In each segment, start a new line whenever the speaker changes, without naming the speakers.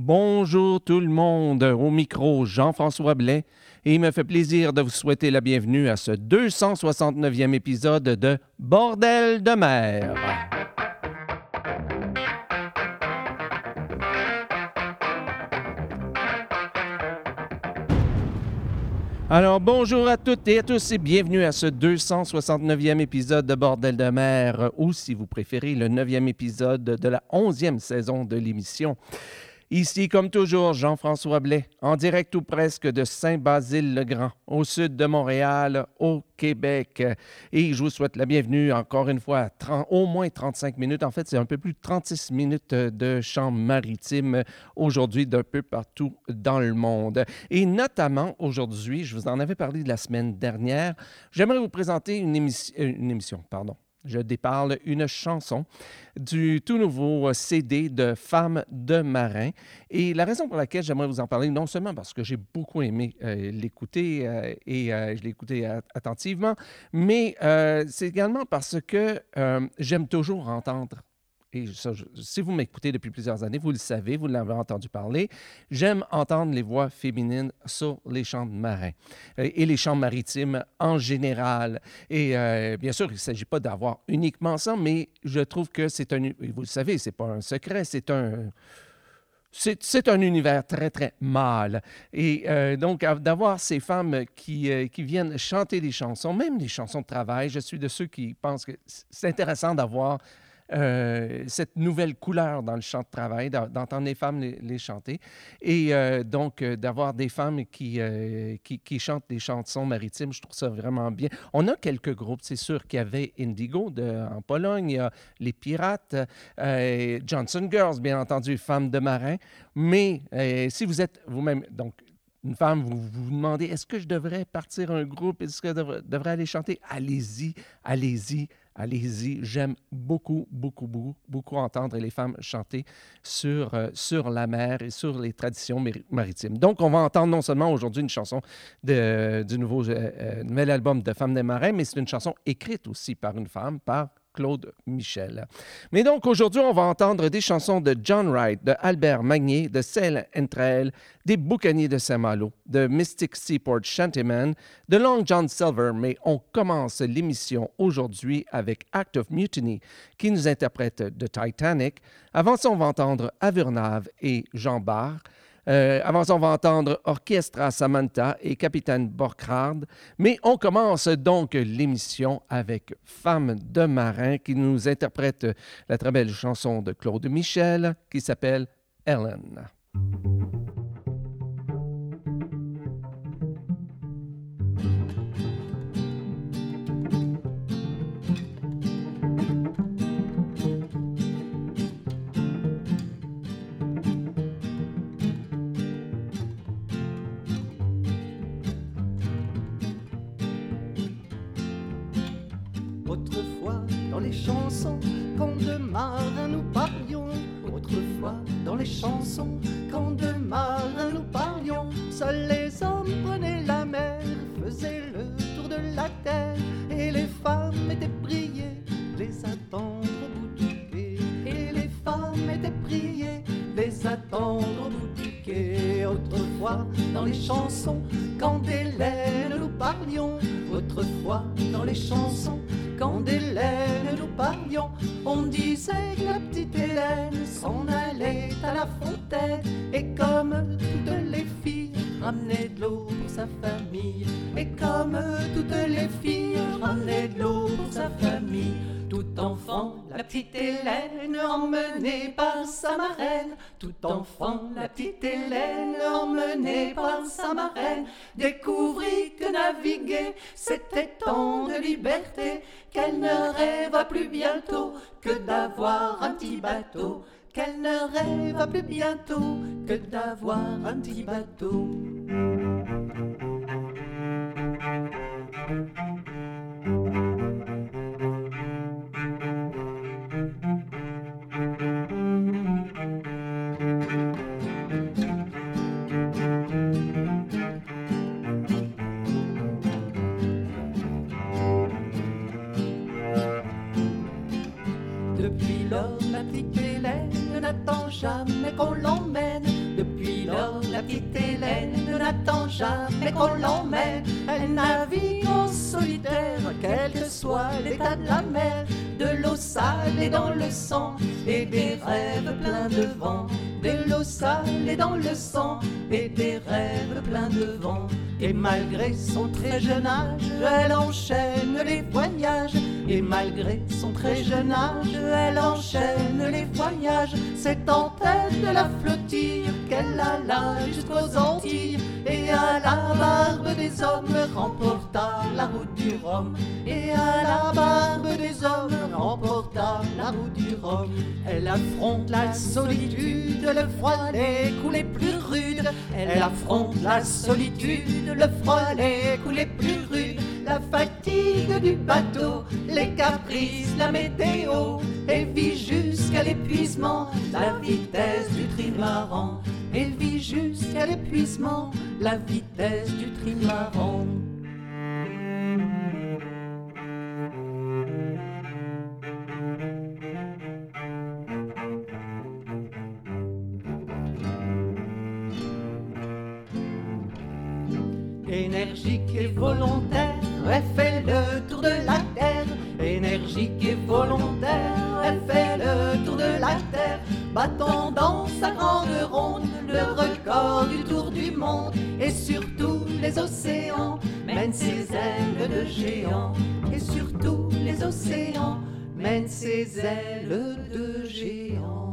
Bonjour tout le monde, au micro Jean-François Blais, et il me fait plaisir de vous souhaiter la bienvenue à ce 269e épisode de Bordel de mer. Alors bonjour à toutes et à tous et bienvenue à ce 269e épisode de Bordel de mer, ou si vous préférez, le 9e épisode de la 11e saison de l'émission. Ici, comme toujours, Jean-François Blais, en direct ou presque de Saint-Basile-le-Grand, au sud de Montréal, au Québec. Et je vous souhaite la bienvenue encore une fois au moins 35 minutes. En fait, c'est un peu plus de 36 minutes de chant maritime aujourd'hui d'un peu partout dans le monde. Et notamment aujourd'hui, je vous en avais parlé de la semaine dernière, j'aimerais vous présenter une, émission, euh, une émission, pardon, je déparle une chanson du tout nouveau CD de Femmes de marin. Et la raison pour laquelle j'aimerais vous en parler, non seulement parce que j'ai beaucoup aimé euh, l'écouter euh, et euh, je l'ai écouté attentivement, mais c'est également parce que j'aime toujours entendre et si vous m'écoutez depuis plusieurs années, vous le savez, vous l'avez entendu parler, j'aime entendre les voix féminines sur les chants marins euh, et les chants maritimes en général. Et euh, bien sûr, il ne s'agit pas d'avoir uniquement ça, mais je trouve que c'est un, vous le savez, c'est pas un secret, c'est un... C'est un univers très, très mâle. Et euh, donc, d'avoir ces femmes qui, qui, viennent chanter des chansons, même des chansons de travail, je suis de ceux qui pensent que c'est intéressant d'avoir euh, cette nouvelle couleur dans le chant de travail, d'entendre les femmes les, chanter. Et euh, donc, euh, d'avoir des femmes qui, qui, chantent des chansons maritimes, je trouve ça vraiment bien. On a quelques groupes, c'est sûr qu'il y avait Indigo en Pologne, il y a les Pirates, Johnson Girls, bien entendu, Femmes de marin. Mais si vous êtes vous-même, donc, une femme, vous vous demandez, est-ce que je devrais partir un groupe? Est-ce que je devrais aller chanter? Allez-y, allez-y, allez-y. J'aime beaucoup, beaucoup, beaucoup, beaucoup entendre les femmes chanter sur, euh, sur la mer et sur les traditions maritimes. Donc, on va entendre non seulement aujourd'hui une chanson du nouveau, euh, euh, nouvel album de Femmes des Marins, mais c'est une chanson écrite aussi par une femme, par Claude Michel. Mais donc aujourd'hui, on va entendre des chansons de John Wright, de Albert Magnier, de Sail Entre des Boucaniers de Saint-Malo, de Mystic Seaport Shantyman, de Long John Silver. Mais on commence l'émission aujourd'hui avec Act of Mutiny qui nous interprète de Titanic. Avant ça, on va entendre Avernave et Jean Barre. Euh, avant ça, on va entendre Orchestra Samantha et Capitaine Borcrard. Mais on commence donc l'émission avec Femme de marin qui nous interprète la très belle chanson de Claude Michel qui s'appelle Ellen.
Quand d'Hélène nous parlions, on disait que la petite Hélène s'en allait à la fontaine et comme toutes les filles ramenait de l'eau pour sa famille et comme toutes les filles ramenaient de l'eau la petite Hélène emmenée par sa marraine. Tout enfant, la petite Hélène emmenée par sa marraine découvrit que naviguer c'était tant de liberté qu'elle ne rêva plus bientôt que d'avoir un petit bateau. Qu'elle ne rêva plus bientôt que d'avoir un petit bateau. Rêves pleins de vent. De l'eau salée dans le sang et des rêves pleins de vent. Et malgré son très jeune âge, elle enchaîne les voyages. Et malgré son très jeune âge, elle enchaîne les voyages. C'est en tête de la flottille qu'elle alla jusqu'aux Antilles. Et à la barbe des hommes remporta la route du Rhum. Et à la barbe des hommes remporta la route du Rhum. Elle affronte la solitude, le froid, les coups les plus rudes. Elle affronte la solitude, le froid, les coups les plus rudes. La fatigue du bateau, les caprices, la météo. Elle vit jusqu'à l'épuisement, la vitesse du trimaran. Elle vit jusqu'à l'épuisement, la vitesse du trimaran. Océans, mène ses ailes de géant.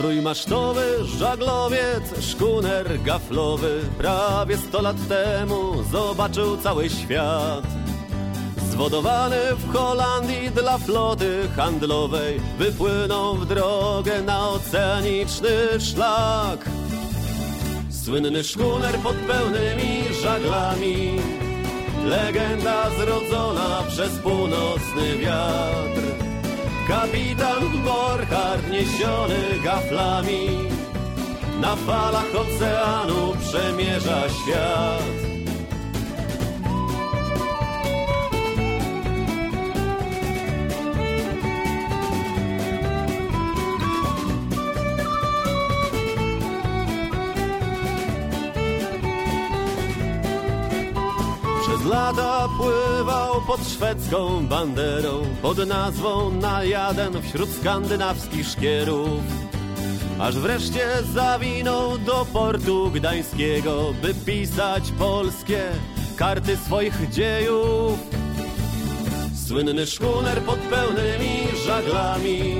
Trójmasztowy żaglowiec, szkuner gaflowy Prawie sto lat temu zobaczył cały świat. Zwodowany w Holandii dla floty handlowej Wypłynął w drogę na oceaniczny szlak. Słynny szkuner pod pełnymi żaglami Legenda zrodzona przez północny wiatr Kapitan Borchardt niesiony gaflami. Na falach oceanu przemierza świat Lata pływał pod szwedzką banderą Pod nazwą Najaden wśród skandynawskich szkierów. Aż wreszcie zawinął do portu gdańskiego By pisać polskie karty swoich dziejów. Słynny szkuner pod pełnymi żaglami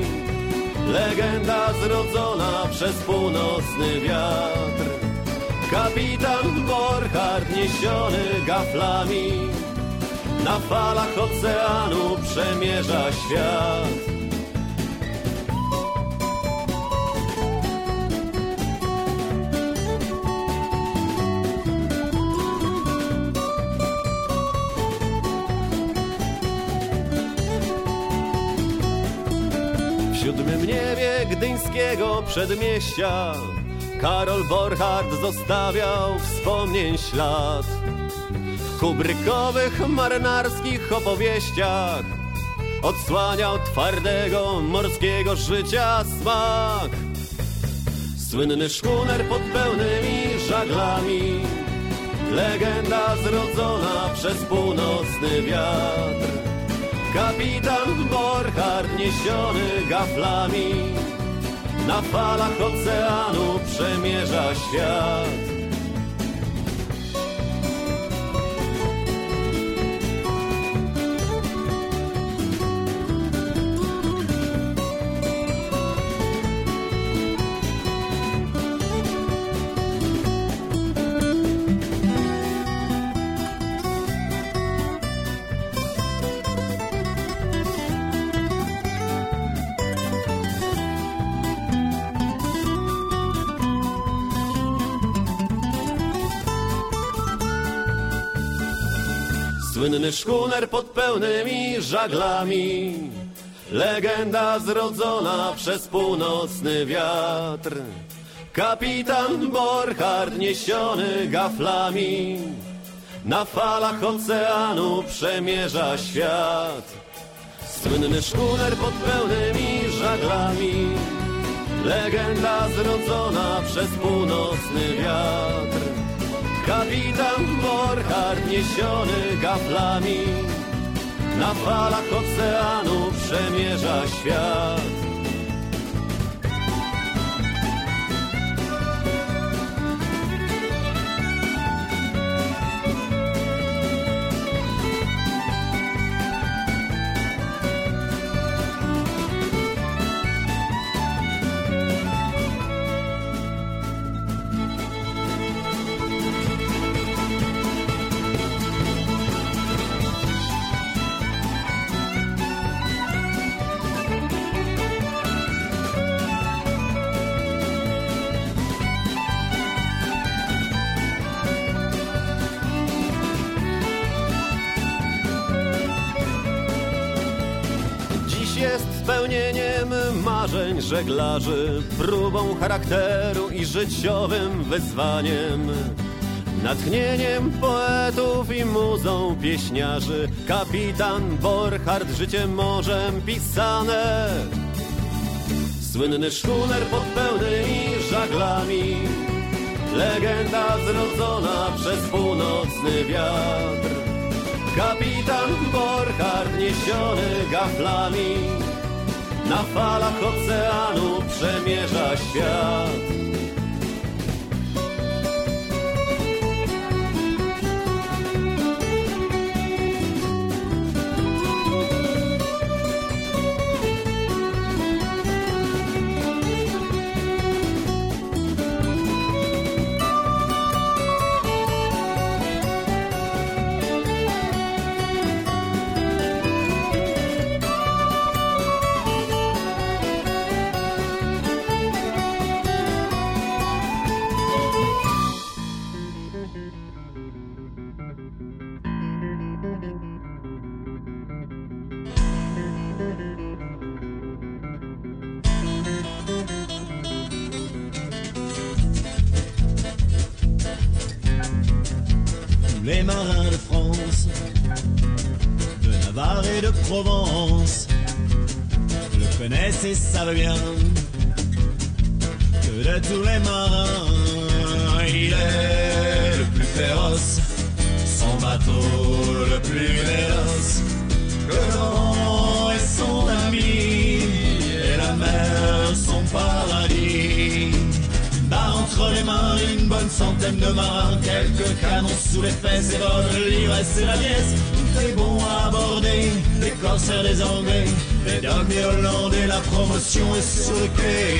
Legenda zrodzona przez północny wiatr Kapitan Borchardt niesiony gaflami. Na falach oceanu przemierza świat. W siódmym niebie gdyńskiego przedmieścia Karol Borchardt zostawiał wspomnień ślad. W kubrykowych marynarskich opowieściach Odsłaniał twardego morskiego życia smak. Słynny szkuner pod pełnymi żaglami Legenda zrodzona przez północny wiatr. Kapitan Borchardt niesiony gaflami na falach oceanu przemierza świat. Słynny szkuner pod pełnymi żaglami Legenda zrodzona przez północny wiatr. Kapitan Borchardt niesiony gaflami na falach oceanu przemierza świat. Słynny szkuner pod pełnymi żaglami. Legenda zrodzona przez północny wiatr. Kapitan Borchardt niesiony gaflami na falach oceanu przemierza świat. Marzeń żeglarzy, próbą charakteru i życiowym wyzwaniem. Natchnieniem poetów i muzą pieśniarzy, kapitan Borchardt życiem morzem pisane. Słynny szkuner pod pełnymi żaglami, legenda zrodzona przez północny wiatr. Kapitan Borchardt niesiony gaflami na falach oceanu przemierza świat.
Savent bien que de tous les marins, il est le plus féroce, son bateau le plus véloce, le vent est son ami et la mer son paradis. Bah entre les mains une bonne centaine de marins, quelques canons sous les fesses et votre l'ivresse et la pièce. Tout est bon à aborder, les corsaires des Anglais les derniers Hollandais, la promotion est sur le quai.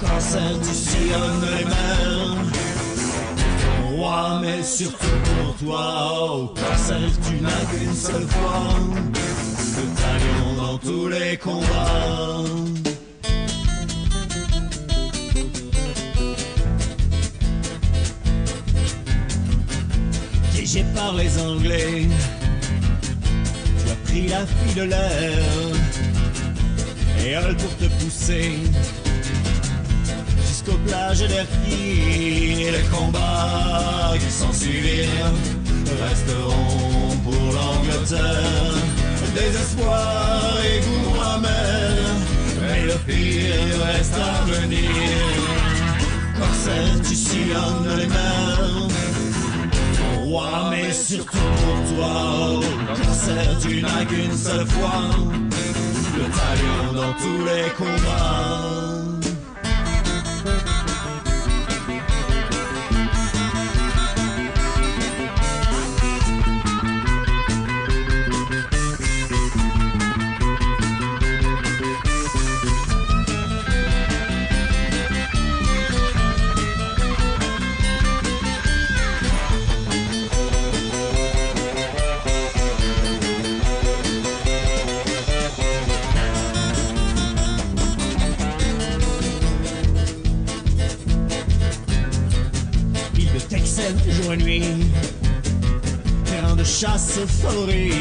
Cancer, tu sillonnes les mers. Roi, mais surtout pour toi. Oh, cancer, tu n'as qu'une seule fois. Le talion dans tous les combats. Dirigé par les Anglais pris la fille de l'air. Et elle pour te pousser jusqu'aux plages d'Erquy et les combats qui s'en suivirent resteront pour l'Angleterre. Désespoir et goût amer mais le pire reste à venir. Corsaire tu sillonnes les mers mais surtout pour toi. Cancer, tu n'as qu'une seule fois. Le talion dans tous les combats. Chasse favori.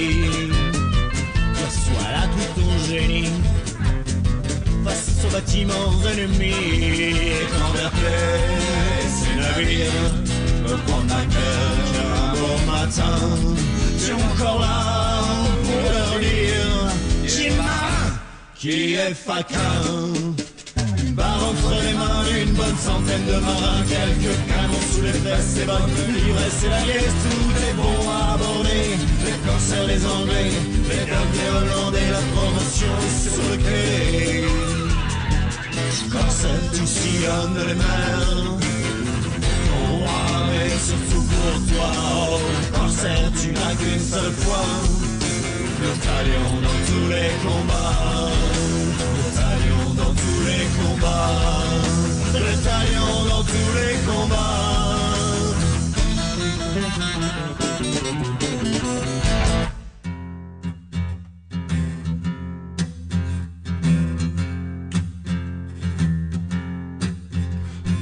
Soit la génie face aux bâtiments ennemis. Quand vers ces navires, je prends ma cœur au matin. Tu es encore là pour leur dire, Jima, qui est faquin. Entre les mains d'une bonne centaine de marins, quelques canons sous les fesses et bonnes l'ivresse et la liesse, tout est bon à aborder. Les corsaires, les anglais, les Belges, les hollandais, la promotion sur le quai. Corsaire, tu sillonnes les mers. Roi, mais surtout pour toi, oh, Corsaire, tu n'as qu'une seule fois. Le talion dans tous les combats. Tous les combats. Dans tous les combats.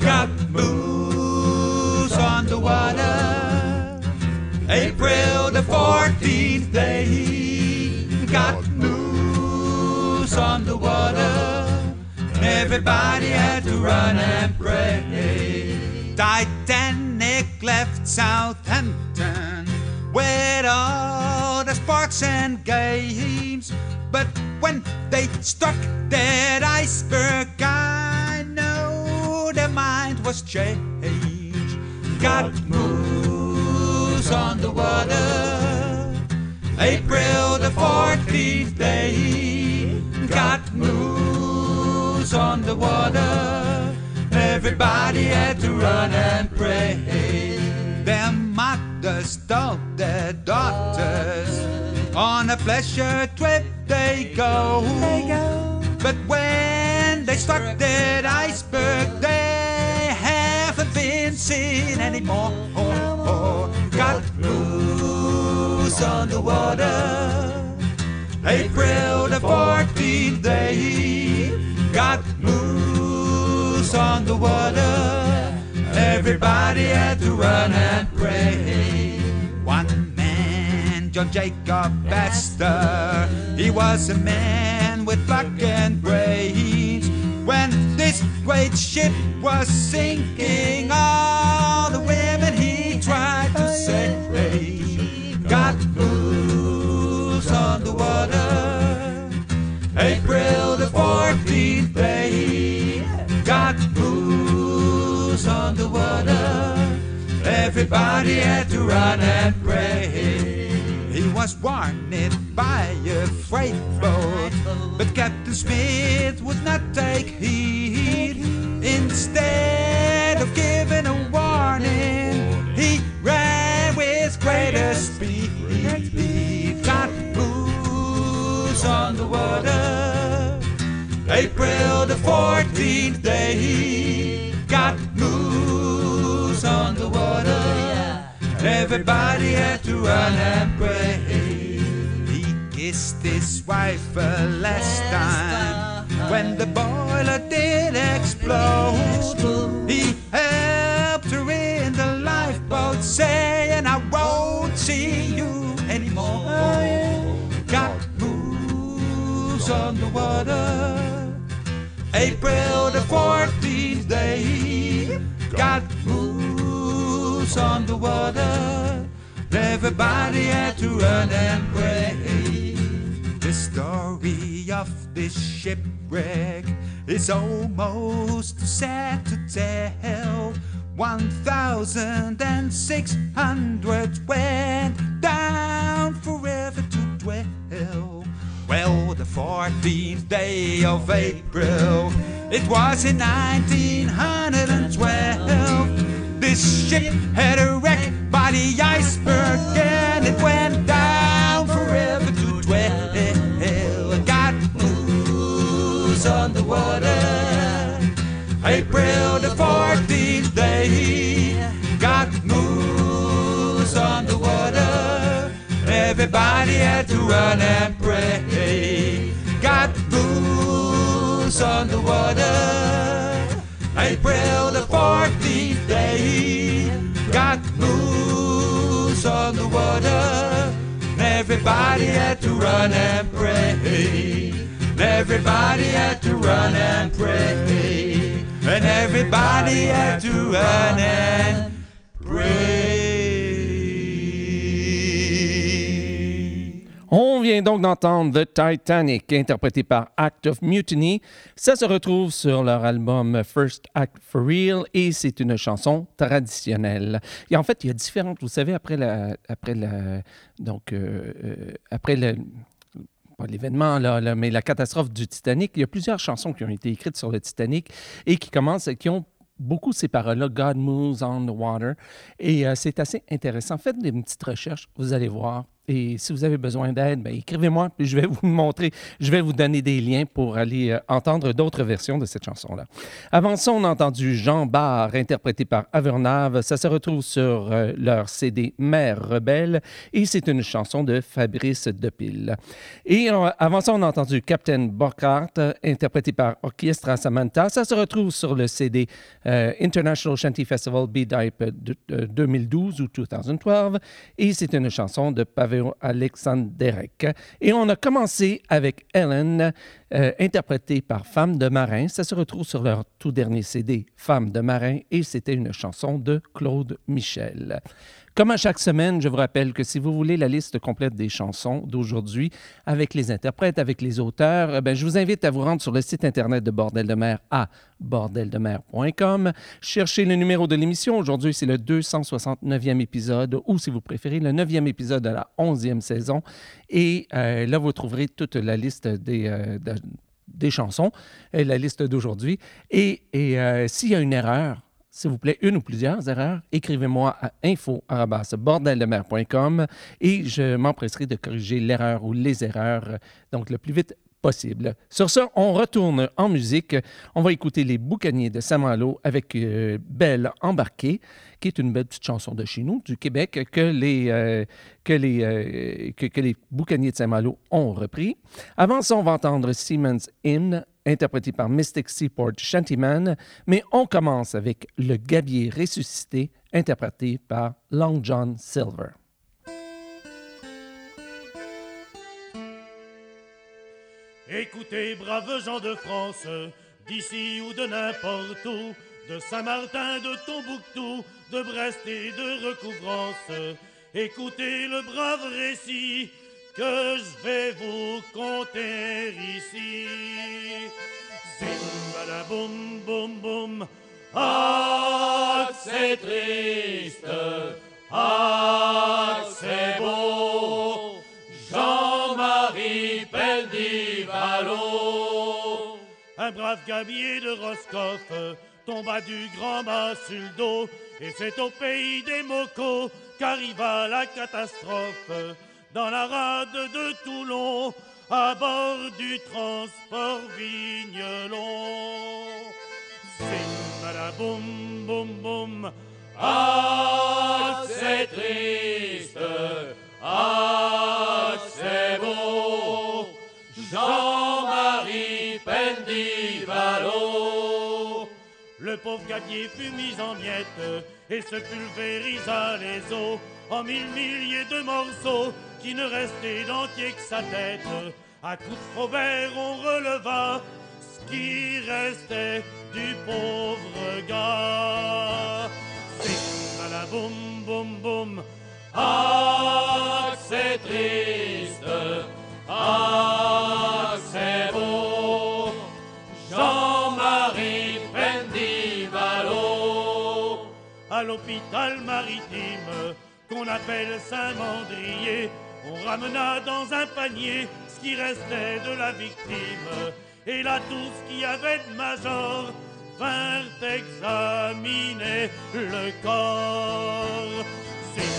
got moose on the water. April the 14th day, got moose on the water. Everybody had to run and pray. Titanic left Southampton with all the sparks and games. But when they struck that iceberg, I know their mind was changed. Got moose on the water. April the 14th day. Got moose on the water. Everybody had to run and pray. Their mothers told their daughters on a pleasure trip they go. But when they struck that iceberg, they haven't been seen anymore. Got moose on the water. April the 14th day. Got moose on the water. Everybody had to run and pray. One man, John Jacob Astor, he was a man with luck and brains. When this great ship was sinking, all Everybody had to run and pray. He was warned by a freight boat, but Captain Smith would not take heed. Instead of giving a warning, he ran with greater speed. Got booze on the water. April the 14th day, Everybody had to run and pray. He kissed his wife a last time when the boiler did explode. He helped her in the lifeboat, saying, I won't see you anymore. Got moves on the water. April the 14th day, got moves on the water. Everybody had to run and pray. The story of this shipwreck is almost sad to tell. One thousand and six hundred went down forever to dwell. Well, the 14th day of April, it was in 1912. Ship had a wreck by the iceberg and it went down forever to dwell. God moves water, April the 14th day, God moves water, Everybody had to run and pray. God moves water. April the 14th day, got moose on the water. Everybody had to run and pray. And everybody had to run and pray. And everybody had to run and pray.
On vient donc d'entendre The Titanic, interprété par Act of Mutiny. Ça se retrouve sur leur album First Act for Real et c'est une chanson traditionnelle. Et en fait, il y a différentes, vous savez, après la, après donc euh, euh, après le, pas l'événement, là, mais la catastrophe du Titanic, il y a plusieurs chansons qui ont été écrites sur le Titanic et qui commencent, qui ont beaucoup ces paroles-là, God moves on the water. Et euh, c'est assez intéressant. Faites des petites recherches, vous allez voir. Et si vous avez besoin d'aide, ben, écrivez-moi, puis je vais vous montrer, je vais vous donner des liens pour aller euh, entendre d'autres versions de cette chanson-là. Avant ça, on a entendu Jean Barre, interprété par Avernave. Ça se retrouve sur euh, leur CD Mère rebelle, et c'est une chanson de Fabrice Depille. Et euh, avant ça, on a entendu Captain Burkhardt, interprété par Orchestra Samantha. Ça se retrouve sur le CD International Shanty Festival de 2012 ou 2012, et c'est une chanson de Pavel Alexanderek. Et on a commencé avec Ellen, euh, interprétée par Femme de marin. Ça se retrouve sur leur tout dernier CD, Femme de marin, et c'était une chanson de Claude Michel. Comme à chaque semaine, je vous rappelle que si vous voulez la liste complète des chansons d'aujourd'hui, avec les interprètes, avec les auteurs, bien, je vous invite à vous rendre sur le site Internet de Bordel de mer à bordeldemer.com. Cherchez le numéro de l'émission. Aujourd'hui, c'est le 269e épisode, ou si vous préférez, le 9e épisode de la 11e saison. Et euh, là, vous trouverez toute la liste des, euh, de- des chansons, et la liste d'aujourd'hui. Et, et, euh, s'il y a une erreur, s'il vous plaît, une ou plusieurs erreurs, écrivez-moi à info.bordeldemer.com et je m'empresserai de corriger l'erreur ou les erreurs, donc le plus vite possible. Sur ce, on retourne en musique. On va écouter Les Boucaniers de Saint-Malo avec euh, Belle embarquée, qui est une belle petite chanson de chez nous, du Québec, que les, euh, que les, euh, que, que les Boucaniers de Saint-Malo ont repris. Avant ça, on va entendre Siemens Hymn, interprété par Mystic Seaport Shantyman, mais on commence avec Le Gabier ressuscité, interprété par Long John Silver.
Écoutez, braves gens de France, d'ici ou de n'importe où, de Saint-Martin, de Tombouctou, de Brest et de Recouvrance, écoutez le brave récit que je vais vous conter ici. Zim, boum, boum, boum, ah, c'est triste, ah, c'est beau. Jean-Marie Pendivalo. Un brave gabier de Roscoff tomba du grand mât sur le dos, et c'est au pays des mocos qu'arriva la catastrophe. Dans la rade de Toulon, à bord du transport Vigneron. Zim, boum, boum, boum. Ah, c'est triste. Ah, c'est beau. Jean-Marie Pendivalo. Le pauvre gabier fut mis en miettes et se pulvérisa les os en mille milliers de morceaux qui ne restaient d'entier que sa tête. À coups de fauvert, on releva ce qui restait du pauvre gars. C'est à la boum boum boum. Ah, c'est triste. Ah, c'est beau. Jean-Marie Pendivalo. À l'hôpital maritime qu'on appelle Saint-Mandrier, on ramena dans un panier ce qui restait de la victime. Et là, tout ce qu'il avait de major vinrent examiner le corps. Zim,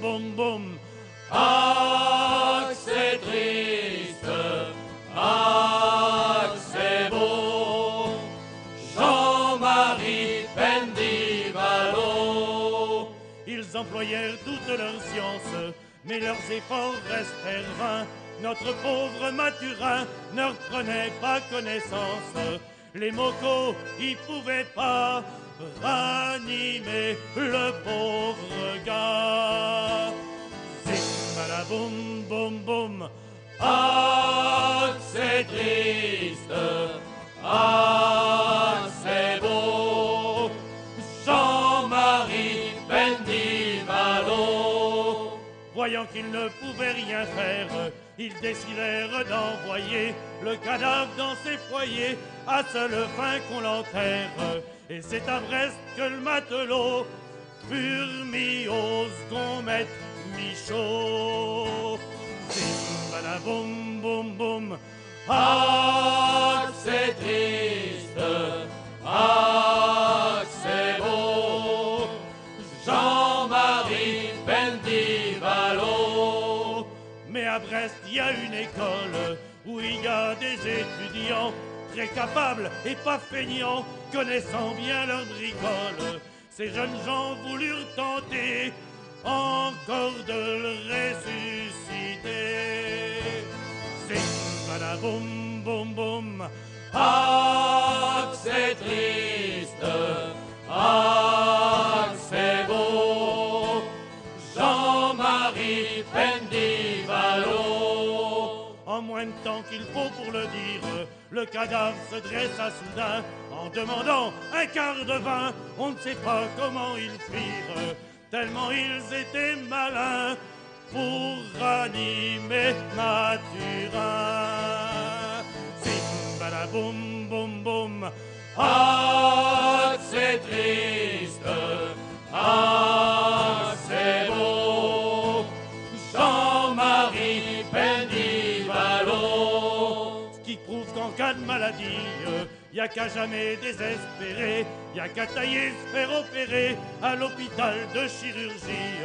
boum, boum. Ah, c'est triste. Ah, c'est beau. Jean-Marie Pendivalo. Ils employèrent toute leur science, mais leurs efforts restèrent vains. Notre pauvre Mathurin ne reprenait pas connaissance. Les mocos, ils pouvaient pas ranimer le pauvre gars. Zim, boum, boum, boum. Ah, c'est triste, ah, qu'ils ne pouvaient rien faire, ils décidèrent d'envoyer le cadavre dans ses foyers, à seule fin qu'on l'enterre. Et c'est à Brest que le matelot furent mis aux gommettes Michaud. Zim, bada, boum, boum, boum. Ah. Il y a une école où il y a des étudiants très capables et pas feignants, connaissant bien leur bricole? Ces jeunes gens voulurent tenter encore de le ressusciter. Zing, bada, boum, boum. Ah, c'est triste. Ah, Temps qu'il faut pour le dire, le cadavre se dressa soudain en demandant un quart de vin. On ne sait pas comment ils firent, tellement ils étaient malins pour ranimer Mathurin. Zim, bada, boum, boum. Ah, c'est triste. Ah, maladie, y a qu'à jamais désespérer, y a qu'à tailler, se faire opérer à l'hôpital de chirurgie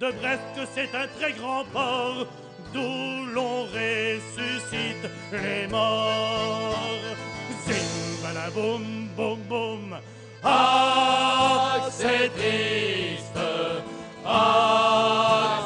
de Brest c'est un très grand port d'où l'on ressuscite les morts. Boum, boum. Ah, c'est triste. Ah,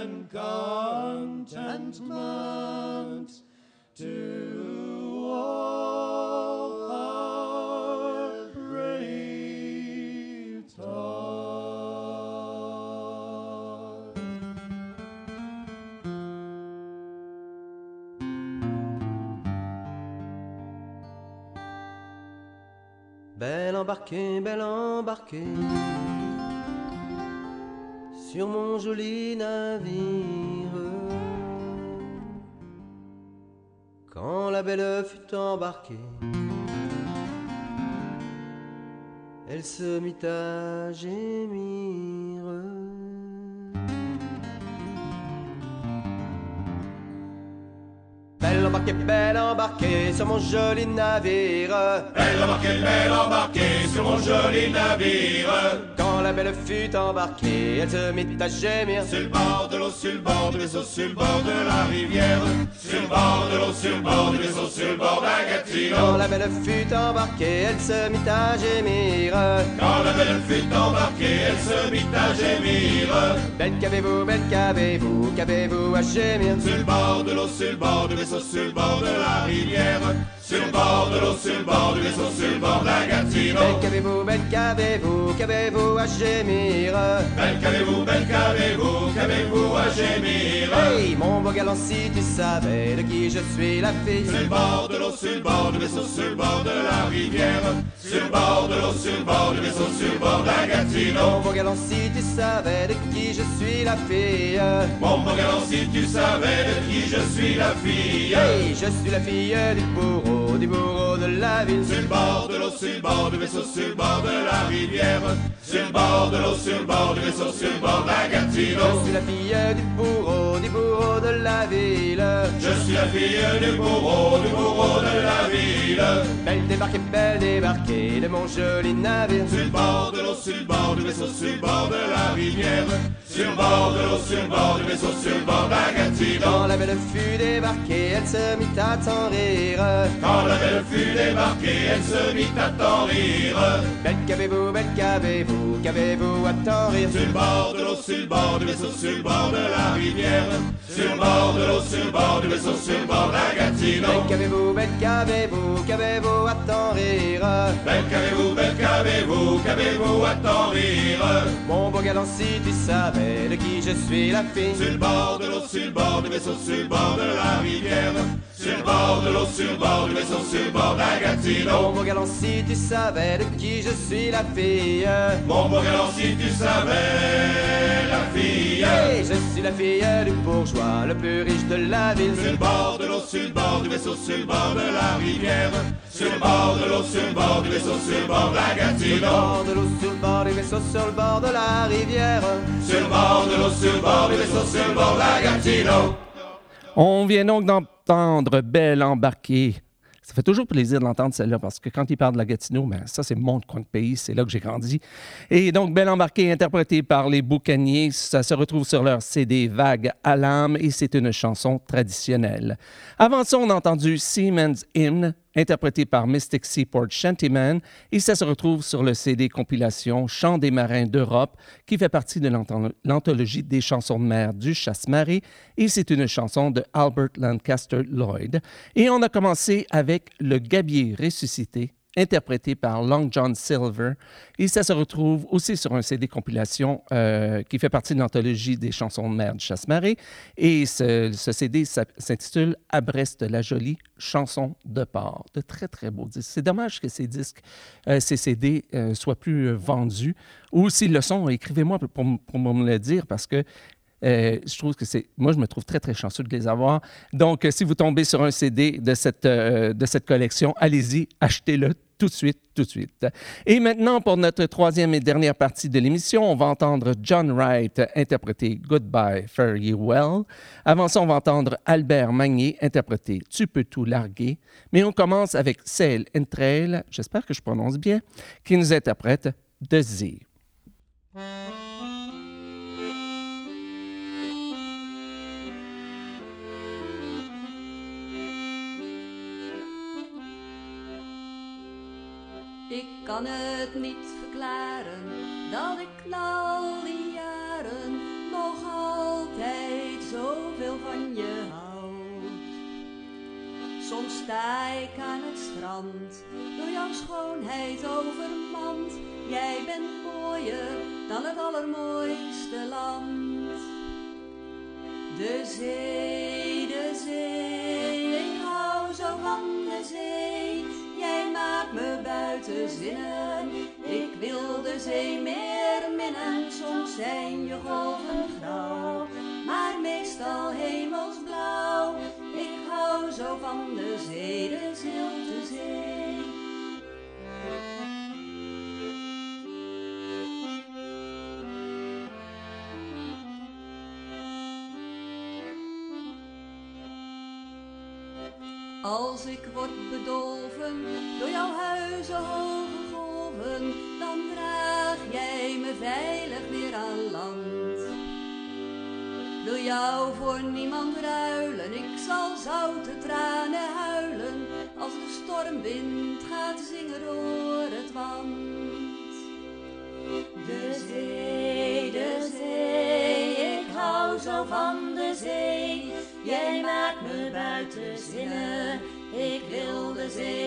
and contentment to all our brave taught.
Belle embarquée, belle embarquée sur mon joli navire. Quand la belle fut embarquée, elle se mit à gémir. Embarquée, belle embarquée sur mon joli navire.
Belle embarquée, belle embarquée sur mon joli navire.
Quand la belle fut embarquée, elle se mit à gémir.
Sur le bord de l'eau, sur le bord du vaisseau, sur le bord de la rivière. Sur le bord de l'eau, sur le bord du vaisseau, sur le bord d'un
Quand
Gatineau.
la belle fut embarquée, elle se mit à gémir.
Quand la belle fut embarquée, elle se mit à gémir.
Belle qu'avez-vous, belle qu'avez-vous, qu'avez-vous à gémir?
Sur le bord de l'eau, sur le bord du vaisseau, sur le bord de la rivière. Sur le bord de l'eau, sur le bord du vaisseau, sur le bord de la Gatineau.
Belle qu'avez-vous, belle qu'avez-vous, qu'avez-vous à gémir
Belle qu'avez-vous, belle qu'avez-vous, qu'avez-vous à gémir.
Hey, mon beau galant, si tu savais de qui je suis la fille
Sur le bord de l'eau, sur le bord du vaisseau, sur le bord de la rivière. Sur le bord de l'eau, sur le bord du vaisseau, sur le bord de la
Mon
Gatineau.
beau galant, si tu savais de qui je suis la fille
Mon galant, si tu savais de qui je suis la fille.
Hey, je suis la fille du bourreau, du bourreau de la ville
Sur le bord de l'eau, sur le bord du vaisseau, sur le bord de la rivière. Sur le bord de l'eau, sur le bord du vaisseau, sur le bord de la
Je
Gatineau.
suis la fille du bourreau, du bourreau de la ville
Je suis la fille du bourreau, du bourreau de la ville.
Belle débarquée, belle débarquée de mon joli navire
Sur le bord de l'eau, sur le bord du vaisseau, sur le bord de la rivière. Sur le bord de l'eau, sur le bord du vaisseau, sur le bord de.
Quand la belle fut débarquée, elle se mit à tant rire
Quand la belle fut débarquée, elle se mit à tant rire.
Belle qu'avez-vous, belle qu'avez-vous, qu'avez-vous à tant rire
Sur le bord de l'eau, sur le bord du vaisseau, sur le bord de la rivière. Sur le bord de l'eau, sur le bord du vaisseau, sur le bord de la
Belle qu'avez-vous, belle qu'avez-vous, qu'avez-vous à tant rire
Belle qu'avez-vous, belle qu'avez-vous, qu'avez-vous à tant rire?
Mon beau galant, si tu savais de qui je suis la fille.
Sur le bord de l'eau, sur le bord du vaisseau, sur le bord de la rivière. Sur le bord de l'eau, sur le bord du vaisseau, sur le bord de la
Mon beau galant, si tu savais de qui je suis la fille.
Mon beau galant, si tu savais la fille.
Hey, je suis la fille du bourgeois, le plus riche de la ville.
Sur le bord de l'eau, sur le bord du vaisseau, sur le bord de la rivière Sur le bord de l'eau, sur le bord du vaisseau, sur le bord de la
Sur le
Gatineau
bord de l'eau, sur le bord du vaisseau, sur le bord de la rivière
Sur le bord de l'eau, sur le bord du vaisseau, sur le bord de la Gatineau
On vient donc d'entendre Belle embarquée. Ça fait toujours plaisir de l'entendre celle-là parce que quand il parle de la Gatineau, ben, ça c'est mon coin de pays, c'est là que j'ai grandi. Et donc Belle embarquée interprétée par les Boucaniers, ça se retrouve sur leur CD Vague à l'âme et c'est une chanson traditionnelle. Avant ça, on a entendu Seaman's Hymn interprété par Mystic Seaport Shantyman et ça se retrouve sur le CD compilation Chants des marins d'Europe qui fait partie de l'antholo- l'anthologie des chansons de mer du Chasse-Marée et c'est une chanson de Albert Lancaster Lloyd. Et on a commencé avec Le Gabier ressuscité interprété par Long John Silver. Et ça se retrouve aussi sur un CD compilation euh, qui fait partie de l'anthologie des chansons de mer du Chasse-Marée. Et ce, CD s'intitule À Brest la jolie chanson de port. De très, très beaux disques. C'est dommage que ces disques, euh, ces CD euh, soient plus euh, vendus. Ou s'ils le sont, écrivez-moi pour, pour me le dire parce que euh, je trouve que c'est. Moi, je me trouve très, très chanceux de les avoir. Donc, euh, si vous tombez sur un CD de cette, euh, de cette collection, allez-y, achetez-le tout de suite, tout de suite. Et maintenant, pour notre troisième et dernière partie de l'émission, on va entendre John Wright interpréter Goodbye, Fare Ye Well. Avant ça, on va entendre Albert Magnier interpréter Tu peux tout larguer. Mais on commence avec Sail Trail, j'espère que je prononce bien, qui nous interprète The Z.
Ik kan het niet verklaren dat ik na al die jaren nog altijd zoveel van je houd. Soms sta ik aan het strand, door jouw schoonheid overmand. Jij bent mooier dan het allermooiste land. De zee, de zee, ik hou zo van de zee. Buiten zinnen. Ik wil de zee meer minnen. Soms zijn je golven grauw, maar meestal hemelsblauw. Ik hou zo van de zee, de zilte zee. Als ik word door jouw huizen hoge golven, dan draag jij me veilig weer aan land. Wil jou voor niemand ruilen, ik zal zoute tranen huilen, als de stormwind gaat zingen door het wand. De zee,
de zee, ik hou zo van de zee, jij maakt me buiten zinnen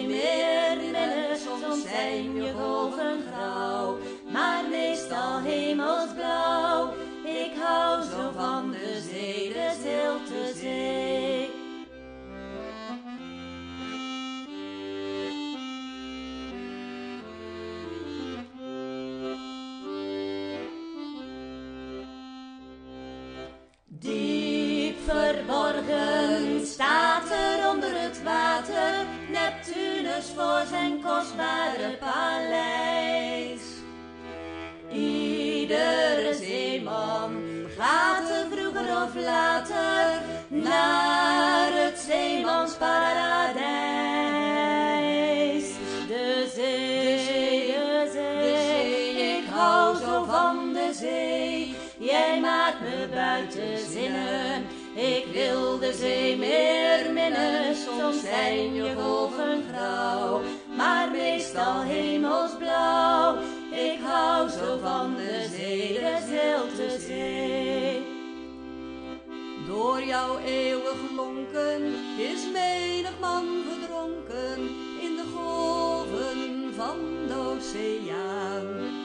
meer minnen, soms zijn je golven grauw, maar meestal hemelsblauw. Ik hou zo van de voor zijn kostbare paleis. Iedere zeeman gaat er vroeger of later Ik wil de zee meer minnen. Soms zijn je golven grauw, maar meestal hemelsblauw. Ik hou zo van de zee, de zilte zee. Door jouw eeuwig lonken is menig man verdronken in de golven van de oceaan.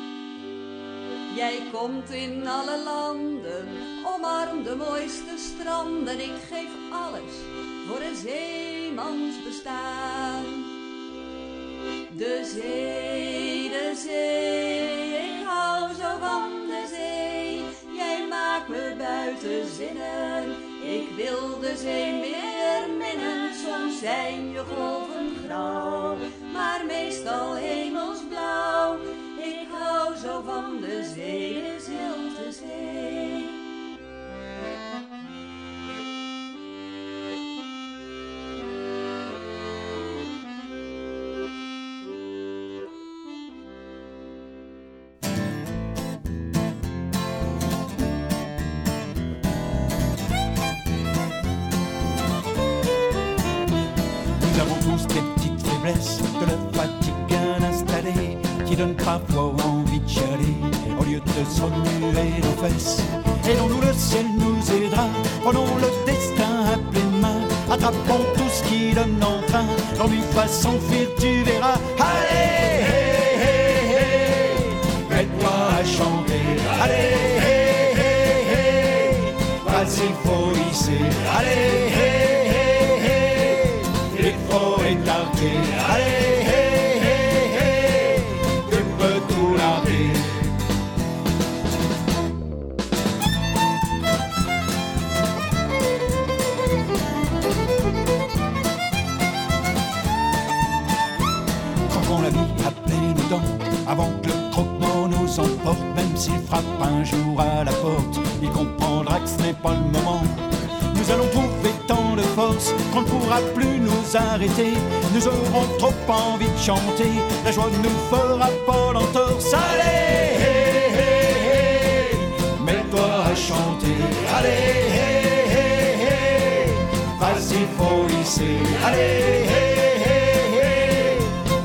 Jij komt in alle landen, omarm de mooiste stranden. Ik geef alles voor een zeemans bestaan. De zee, de zee, ik hou zo van de zee. Jij maakt me buiten zinnen. Ik wil de zee meer minnen. Soms zijn je golven grauw, maar meestal hemelsblauw.
Donne parfois envie de chialer au lieu de se remuer nos fesses. Aidons-nous, le ciel nous aidera, prenons le destin à pleine main, attrapons tout ce qui donne en train, lui fasse s'enfuir, un jour à la porte, il comprendra que ce n'est pas le moment. Nous allons trouver tant de force qu'on ne pourra plus nous arrêter. Nous aurons trop envie de chanter, la joie ne nous fera pas l'entorse. Allez, hey, hey, hey, mets-toi à chanter. Allez, vas-y, faut hisser. Allez,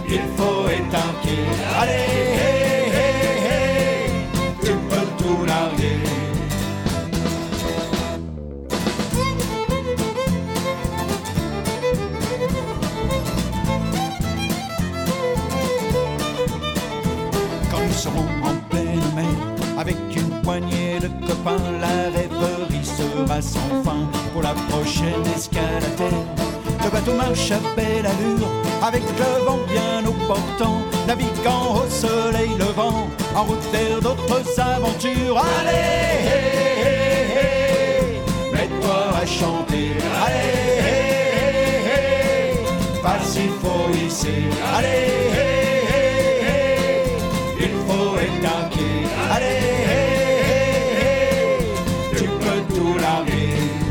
il faut étanquer. Allez, la rêverie sera sans fin pour la prochaine escale à terre. Le bateau marche à belle allure, avec le vent bien au portant, naviguant au soleil levant, en route vers d'autres aventures. Allez, hey, hey, hey, mets-toi à chanter. Allez, hey, vas-y, faut hisser. Allez, il faut étanquer. Allez, tu peux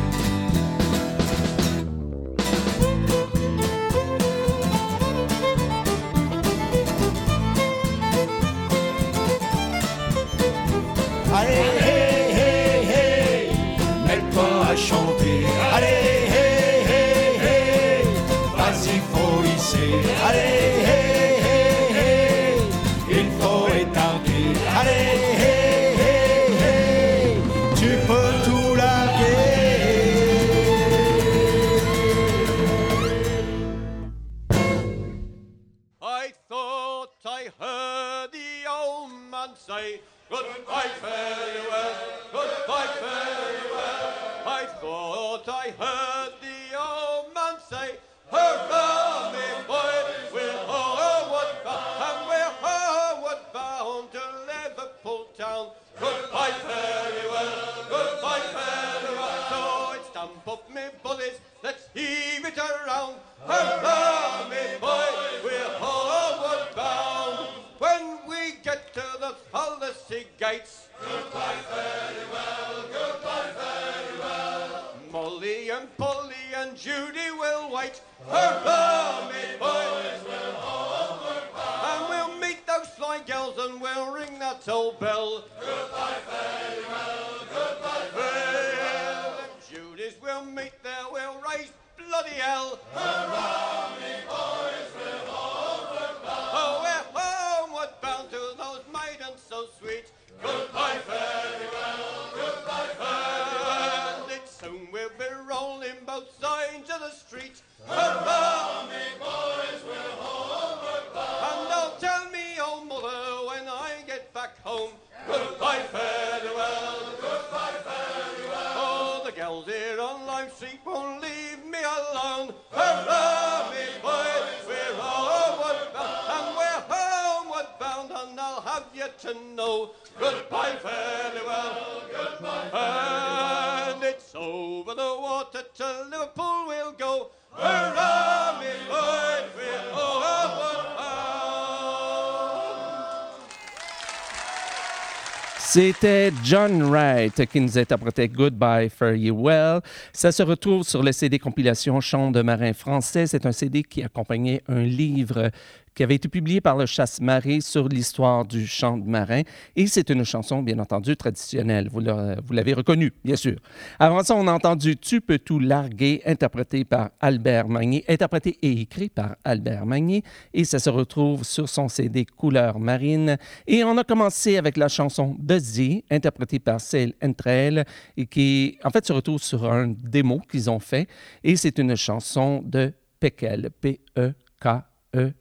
C'était John Wright qui nous interprétait Goodbye Fare You Well. Ça se retrouve sur le CD compilation Chant de marin français. C'est un CD qui accompagnait un livre qui avait été publié par le Chasse-Marée sur l'histoire du chant de marin. Et c'est une chanson, bien entendu, traditionnelle. Vous l'a- vous l'avez reconnue, bien sûr. Avant ça, on a entendu Tu peux tout larguer, interprété par Albert Magnier, interprété et écrit par Albert Magnier. Et ça se retrouve sur son CD Couleur marine. Et on a commencé avec la chanson Z, interprétée par Sale Entrel, et qui, en fait, se retrouve sur un démo qu'ils ont fait. Et c'est une chanson de Pekel, P-E-K-E.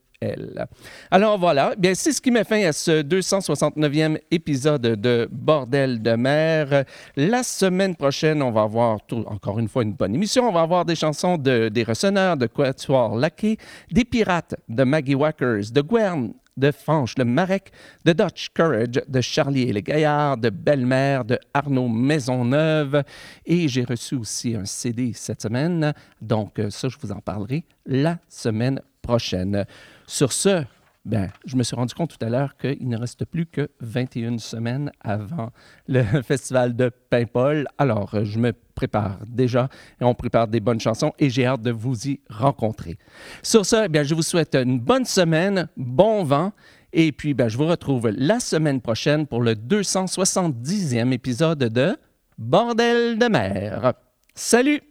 Alors voilà, bien c'est ce qui met fin à ce 269e épisode de Bordel de mer. La semaine prochaine, on va avoir encore une fois une bonne émission. On va avoir des chansons de, des Ressonneurs, de Quatuor Laquais, des Pirates, de Maggie Wackers, de Guern, de Fanche, le Marek, de Dutch Courage, de Charlie et les Gaillards, de Belle-Mère, de Arnaud Maisonneuve. Et j'ai reçu aussi un CD cette semaine. Donc, ça, je vous en parlerai la semaine prochaine. Sur ce, ben, je me suis rendu compte tout à l'heure qu'il ne reste plus que 21 semaines avant le festival de Paimpol. Alors, je me prépare déjà et on prépare des bonnes chansons et j'ai hâte de vous y rencontrer. Sur ce, eh bien, je vous souhaite une bonne semaine, bon vent et puis ben, je vous retrouve la semaine prochaine pour le 270e épisode de Bordel de mer. Salut!